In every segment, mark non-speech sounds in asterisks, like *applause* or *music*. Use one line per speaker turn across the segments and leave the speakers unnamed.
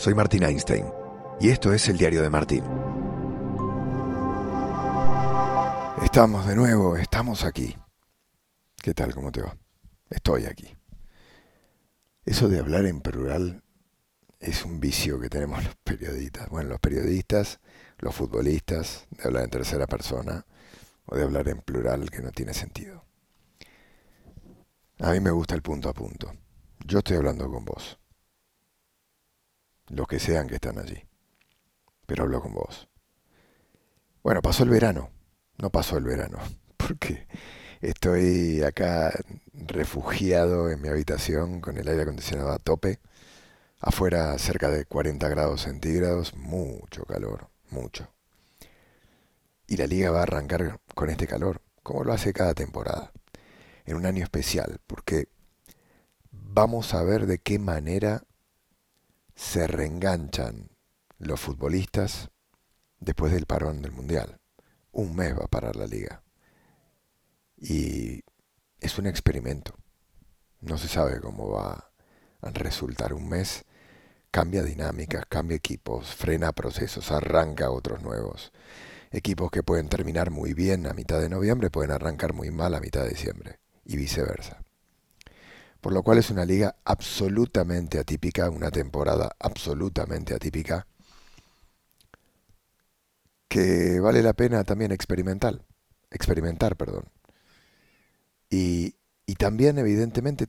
soy Martín Einstein y esto es el diario de Martín. Estamos de nuevo, estamos aquí. ¿Qué tal? ¿Cómo te va? Estoy aquí. Eso de hablar en plural es un vicio que tenemos los periodistas. Bueno, los periodistas, los futbolistas, de hablar en tercera persona o de hablar en plural que no tiene sentido. A mí me gusta el punto a punto. Yo estoy hablando con vos los que sean que están allí. Pero hablo con vos. Bueno, pasó el verano. No pasó el verano. *laughs* Porque estoy acá refugiado en mi habitación con el aire acondicionado a tope. Afuera cerca de 40 grados centígrados. Mucho calor. Mucho. Y la liga va a arrancar con este calor, como lo hace cada temporada. En un año especial. Porque vamos a ver de qué manera se reenganchan los futbolistas después del parón del Mundial. Un mes va a parar la liga. Y es un experimento. No se sabe cómo va a resultar un mes. Cambia dinámicas, cambia equipos, frena procesos, arranca otros nuevos. Equipos que pueden terminar muy bien a mitad de noviembre pueden arrancar muy mal a mitad de diciembre y viceversa por lo cual es una liga absolutamente atípica, una temporada absolutamente atípica, que vale la pena también experimentar, experimentar, perdón. Y, y también, evidentemente,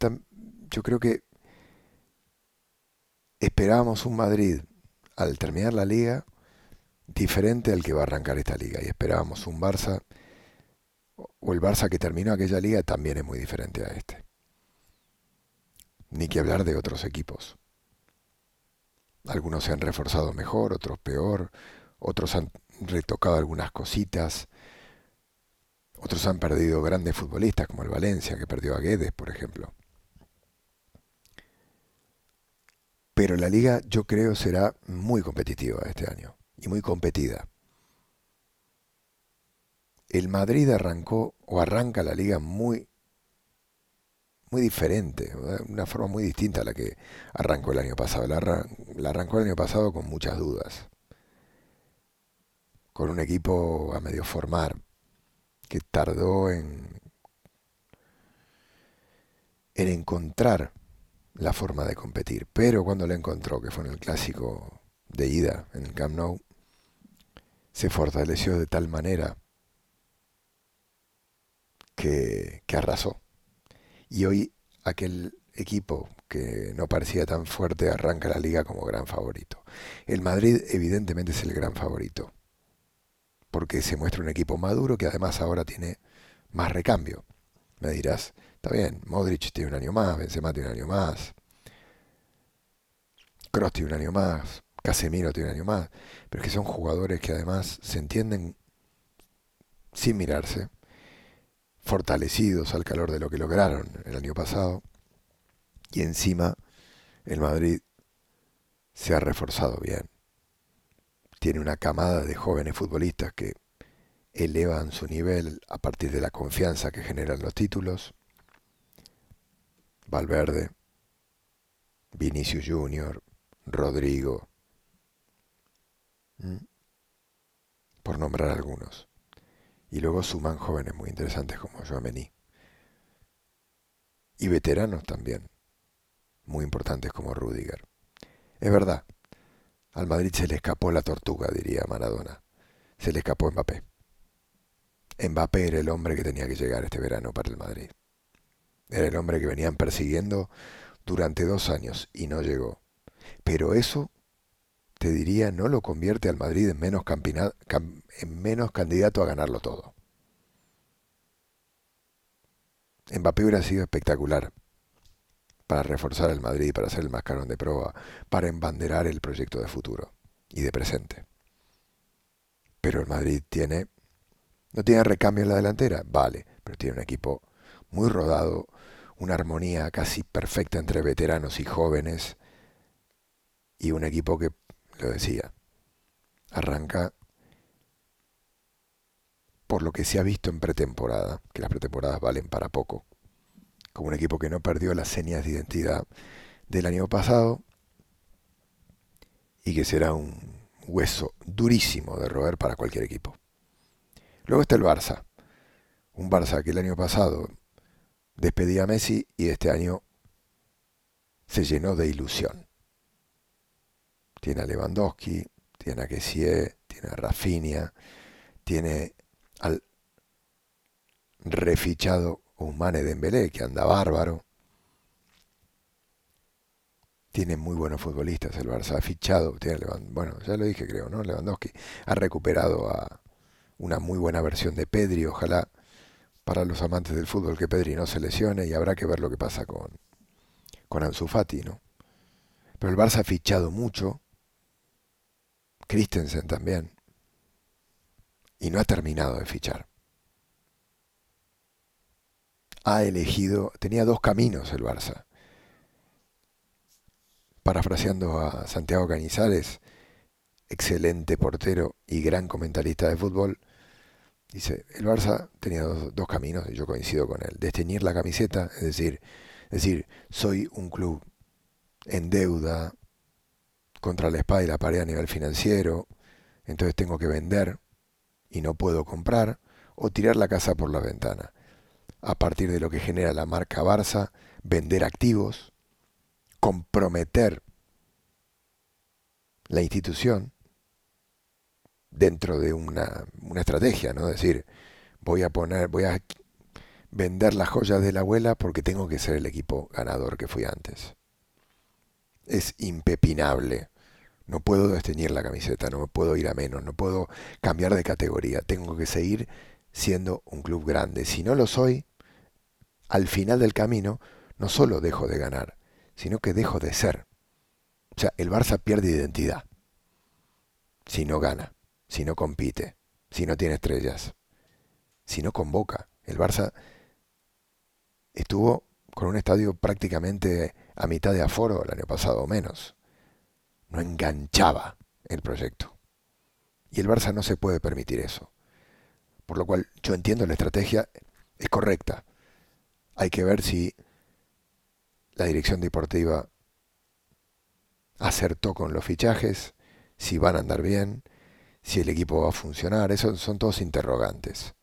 yo creo que esperábamos un Madrid al terminar la liga diferente al que va a arrancar esta liga y esperábamos un Barça o el Barça que terminó aquella liga también es muy diferente a este ni que hablar de otros equipos. Algunos se han reforzado mejor, otros peor, otros han retocado algunas cositas, otros han perdido grandes futbolistas como el Valencia, que perdió a Guedes, por ejemplo. Pero la liga yo creo será muy competitiva este año y muy competida. El Madrid arrancó o arranca la liga muy muy diferente, una forma muy distinta a la que arrancó el año pasado. La, arrancó el año pasado con muchas dudas, con un equipo a medio formar, que tardó en, en encontrar la forma de competir, pero cuando la encontró, que fue en el clásico de ida, en el Camp Nou, se fortaleció de tal manera que, que arrasó y hoy aquel equipo que no parecía tan fuerte arranca la liga como gran favorito. El Madrid evidentemente es el gran favorito, porque se muestra un equipo maduro que además ahora tiene más recambio. Me dirás, está bien, Modric tiene un año más, Benzema tiene un año más, Kroos tiene un año más, Casemiro tiene un año más, pero es que son jugadores que además se entienden sin mirarse fortalecidos al calor de lo que lograron el año pasado. Y encima el Madrid se ha reforzado bien. Tiene una camada de jóvenes futbolistas que elevan su nivel a partir de la confianza que generan los títulos. Valverde, Vinicius Junior, Rodrigo, por nombrar algunos. Y luego suman jóvenes muy interesantes como Joamení. Y veteranos también, muy importantes como Rudiger. Es verdad, al Madrid se le escapó la tortuga, diría Maradona. Se le escapó Mbappé. Mbappé era el hombre que tenía que llegar este verano para el Madrid. Era el hombre que venían persiguiendo durante dos años y no llegó. Pero eso te diría, no lo convierte al Madrid en menos, en menos candidato a ganarlo todo. Mbappé hubiera sido espectacular para reforzar el Madrid, para ser el mascarón de prueba, para embanderar el proyecto de futuro y de presente. Pero el Madrid tiene, no tiene recambio en la delantera, vale, pero tiene un equipo muy rodado, una armonía casi perfecta entre veteranos y jóvenes, y un equipo que lo decía, arranca por lo que se ha visto en pretemporada, que las pretemporadas valen para poco, como un equipo que no perdió las señas de identidad del año pasado y que será un hueso durísimo de roer para cualquier equipo. Luego está el Barça, un Barça que el año pasado despedía a Messi y este año se llenó de ilusión. Tiene a Lewandowski, tiene a Kessie, tiene a Rafinha, tiene al refichado Humane Dembélé, que anda bárbaro. Tiene muy buenos futbolistas el Barça, ha fichado, tiene bueno, ya lo dije creo, ¿no? Lewandowski ha recuperado a una muy buena versión de Pedri, ojalá para los amantes del fútbol que Pedri no se lesione y habrá que ver lo que pasa con, con Ansu Fati, ¿no? Pero el Barça ha fichado mucho, Christensen también, y no ha terminado de fichar. Ha elegido, tenía dos caminos el Barça. Parafraseando a Santiago Cañizares, excelente portero y gran comentarista de fútbol, dice, el Barça tenía dos, caminos, y yo coincido con él, desteñir la camiseta, es decir, es decir, soy un club en deuda contra la espada y la pared a nivel financiero, entonces tengo que vender y no puedo comprar, o tirar la casa por la ventana. A partir de lo que genera la marca Barça, vender activos, comprometer la institución dentro de una, estrategia, ¿no? Es decir, voy a poner, voy a vender las joyas de la abuela porque tengo que ser el equipo ganador que fui antes. Es impepinable. No puedo desteñir la camiseta, no me puedo ir a menos, no puedo cambiar de categoría. Tengo que seguir siendo un club grande. Si no lo soy, al final del camino no solo dejo de ganar, sino que dejo de ser. O sea, el Barça pierde identidad si no gana, si no compite, si no tiene estrellas, si no convoca. El Barça estuvo con un estadio prácticamente a mitad de aforo el año pasado o menos. No enganchaba el proyecto. Y el Barça no se puede permitir eso. Por lo cual yo entiendo la estrategia es correcta. Hay que ver si la dirección deportiva acertó con los fichajes, si van a andar bien, si el equipo va a funcionar. Esos son todos interrogantes.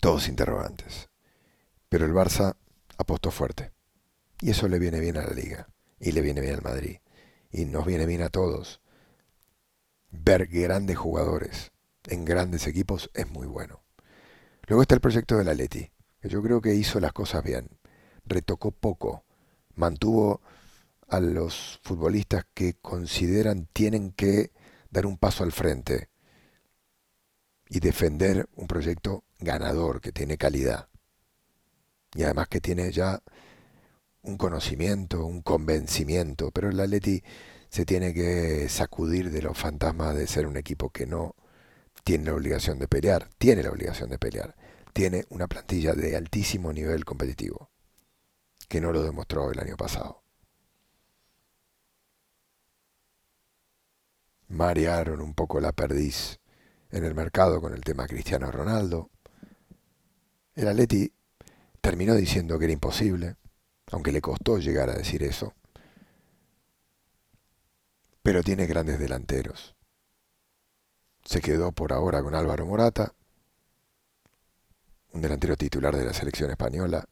Todos interrogantes. Pero el Barça apostó fuerte. Y eso le viene bien a la liga. Y le viene bien al Madrid. Y nos viene bien a todos. Ver grandes jugadores en grandes equipos es muy bueno. Luego está el proyecto del Atleti, que yo creo que hizo las cosas bien. Retocó poco. Mantuvo a los futbolistas que consideran tienen que dar un paso al frente y defender un proyecto ganador que tiene calidad y además que tiene ya un conocimiento, un convencimiento, pero el Atleti se tiene que sacudir de los fantasmas de ser un equipo que no tiene la obligación de pelear, tiene la obligación de pelear, tiene una plantilla de altísimo nivel competitivo, que no lo demostró el año pasado. Marearon un poco la perdiz en el mercado con el tema Cristiano Ronaldo. El Atleti terminó diciendo que era imposible, aunque le costó llegar a decir eso. Pero tiene grandes delanteros. Se quedó por ahora con Álvaro Morata, un delantero titular de la selección española.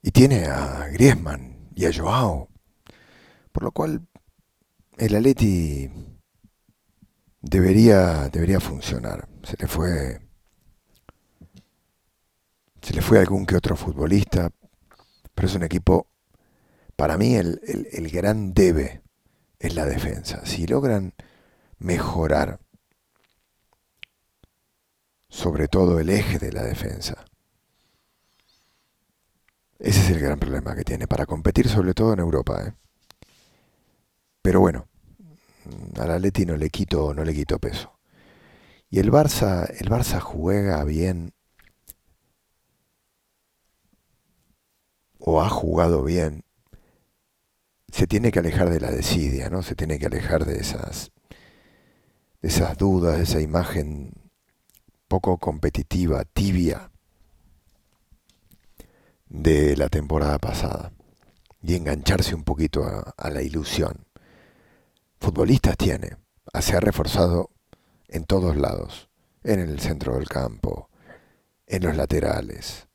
Y tiene a Griezmann y a Joao. Por lo cual el Atleti debería, debería funcionar. Se le fue se le fue algún que otro futbolista, pero es un equipo, para mí el, gran debe es la defensa. Si logran mejorar sobre todo el eje de la defensa, ese es el gran problema que tiene para competir sobre todo en Europa. ¿eh? Pero bueno, al Atleti no le quito, no le quito peso. Y el Barça, el Barça juega bien o ha jugado bien, se tiene que alejar de la desidia, ¿no? Se tiene que alejar de esas, de esas dudas, de esa imagen poco competitiva, tibia de la temporada pasada. y engancharse un poquito a, a la ilusión. Futbolistas tiene, se ha reforzado en todos lados, en el centro del campo, en los laterales,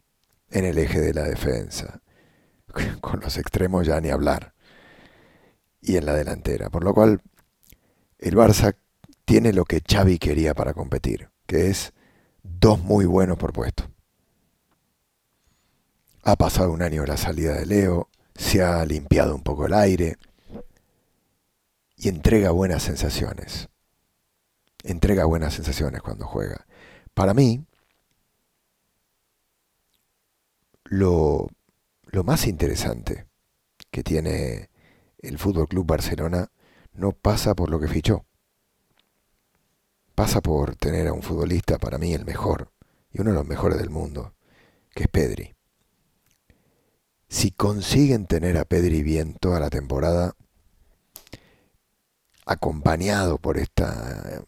en el eje de la defensa, *laughs* con los extremos ya ni hablar, y en la delantera, por lo cual el Barça tiene lo que Xavi quería para competir, que es dos muy buenos por puesto. Ha pasado un año de la salida de Leo, se ha limpiado un poco el aire y entrega buenas sensaciones. Entrega buenas sensaciones cuando juega. Para mí, lo, lo más interesante que tiene el Fútbol Club Barcelona no pasa por lo que fichó. Pasa por tener a un futbolista, para mí el mejor, y uno de los mejores del mundo, que es Pedri. Si consiguen tener a Pedri bien toda la temporada, acompañado por esta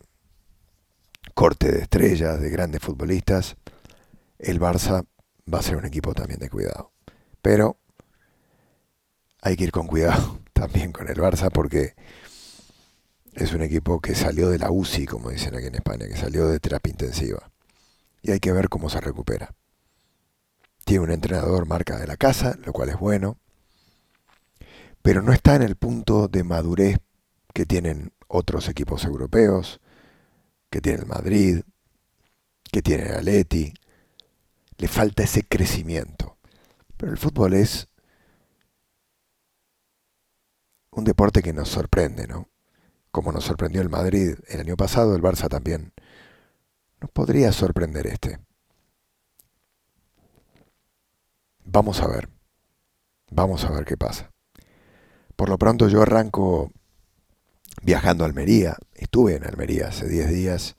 corte de estrellas, de grandes futbolistas, el Barça va a ser un equipo también de cuidado. Pero hay que ir con cuidado *laughs* también con el Barça porque es un equipo que salió de la UCI, como dicen aquí en España, que salió de terapia intensiva. Y hay que ver cómo se recupera. Tiene un entrenador marca de la casa, lo cual es bueno, pero no está en el punto de madurez que tienen otros equipos europeos, que tiene el Madrid, que tiene el Atleti. Le falta ese crecimiento. Pero el fútbol es un deporte que nos sorprende, ¿no? Como nos sorprendió el Madrid el año pasado, el Barça también. Nos podría sorprender este. Vamos a ver. Vamos a ver qué pasa. Por lo pronto yo arranco viajando a Almería. Estuve en Almería hace 10 días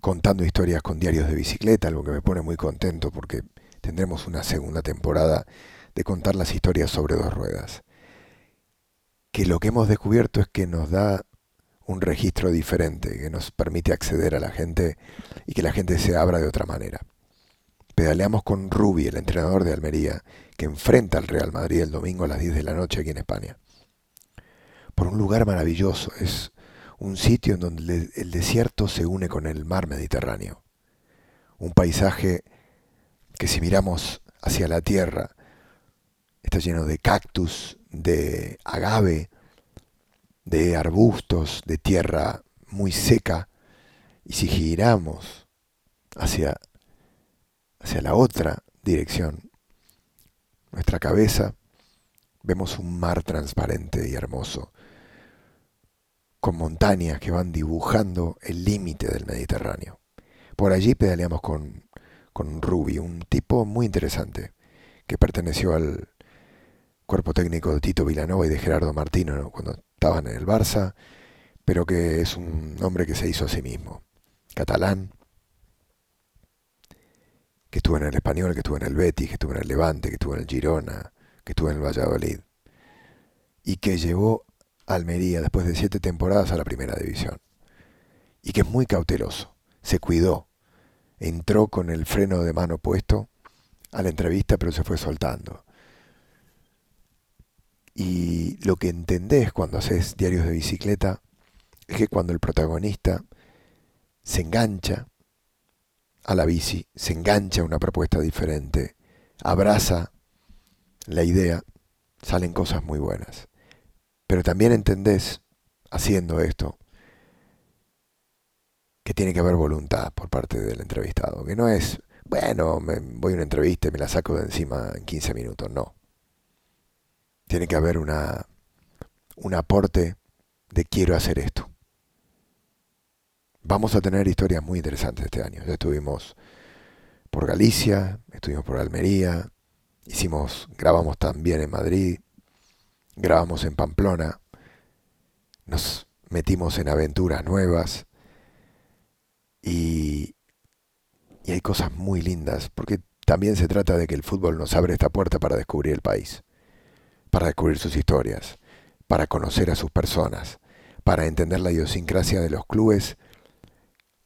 contando historias con diarios de bicicleta, algo que me pone muy contento porque tendremos una segunda temporada de contar las historias sobre dos ruedas. Que lo que hemos descubierto es que nos da un registro diferente, que nos permite acceder a la gente y que la gente se abra de otra manera. Pedaleamos con Rubi, el entrenador de Almería, que enfrenta al Real Madrid el domingo a las 10 de la noche aquí en España por un lugar maravilloso. Es un sitio en donde el desierto se une con el mar Mediterráneo. Un paisaje que si miramos hacia la tierra está lleno de cactus, de agave, de arbustos, de tierra muy seca. Y si giramos hacia, hacia la otra dirección, nuestra cabeza, vemos un mar transparente y hermoso con montañas que van dibujando el límite del Mediterráneo. Por allí pedaleamos con, con Rubi, un tipo muy interesante, que perteneció al cuerpo técnico de Tito Vilanova y de Gerardo Martino cuando estaban en el Barça, pero que es un hombre que se hizo a sí mismo, catalán, que estuvo en el Español, que estuvo en el Betis, que estuvo en el Levante, que estuvo en el Girona, que estuvo en el Valladolid, y que llevó Almería después de siete temporadas a la primera división. Y que es muy cauteloso. Se cuidó. Entró con el freno de mano puesto a la entrevista, pero se fue soltando. Y lo que entendés cuando haces diarios de bicicleta es que cuando el protagonista se engancha a la bici, se engancha a una propuesta diferente, abraza la idea, salen cosas muy buenas. Pero también entendés, haciendo esto, que tiene que haber voluntad por parte del entrevistado, que no es, bueno, me voy a una entrevista y me la saco de encima en 15 minutos, no. Tiene que haber una, un aporte de quiero hacer esto. Vamos a tener historias muy interesantes este año. Ya estuvimos por Galicia, estuvimos por Almería, hicimos, grabamos también en Madrid, grabamos en Pamplona, nos metimos en aventuras nuevas y, y hay cosas muy lindas, porque también se trata de que el fútbol nos abre esta puerta para descubrir el país, para descubrir sus historias, para conocer a sus personas, para entender la idiosincrasia de los clubes,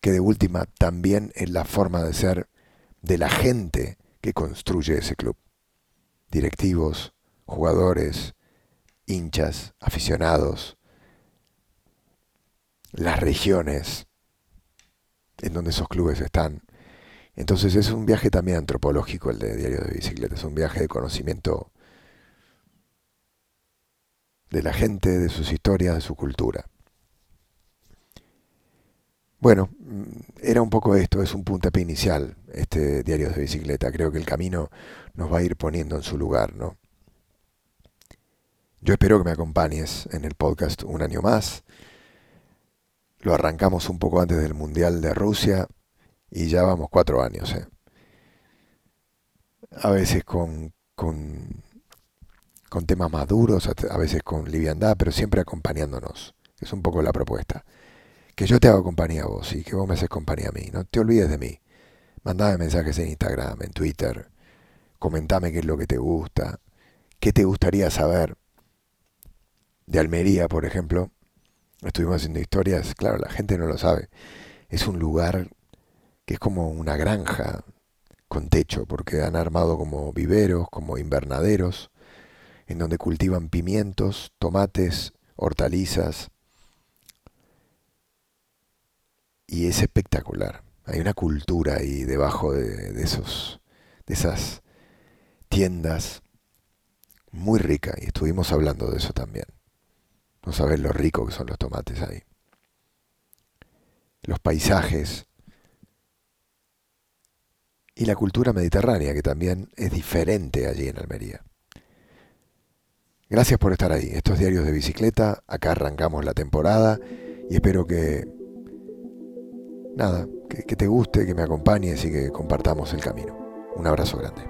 que de última también es la forma de ser de la gente que construye ese club. directivos, jugadores, hinchas, aficionados, las regiones en donde esos clubes están. Entonces es un viaje también antropológico el de Diario de Bicicleta, es un viaje de conocimiento de la gente, de sus historias, de su cultura. Bueno, mm, era un poco esto, es un puntapié inicial, este diario de bicicleta. Creo que el camino nos va a ir poniendo en su lugar, ¿no? Yo espero que me acompañes en el podcast un año más. Lo arrancamos un poco antes del Mundial de Rusia y ya vamos cuatro años. ¿eh? A veces con, con, con temas maduros, a veces con liviandad, pero siempre acompañándonos. Es un poco la propuesta que yo te hago compañía a vos y que vos me haces compañía a mí. No te olvides de mí. Mandame mensajes en Instagram, en Twitter. Comentame qué es lo que te gusta. ¿Qué te gustaría saber? De Almería, por ejemplo. Estuvimos haciendo historias. Claro, la gente no lo sabe. Es un lugar que es como una granja con techo, porque han armado como viveros, como invernaderos, en donde cultivan pimientos, tomates, hortalizas, y es espectacular. Hay una cultura ahí debajo de, esos, de esas tiendas muy rica y estuvimos hablando de eso también. No sabes lo rico que son los tomates ahí. Los paisajes y la cultura mediterránea que también es diferente allí en Almería. Gracias por estar ahí. Estos diarios de bicicleta, acá arrancamos la temporada y espero que nada, que, que te guste, que me acompañes y que compartamos el camino. Un abrazo grande.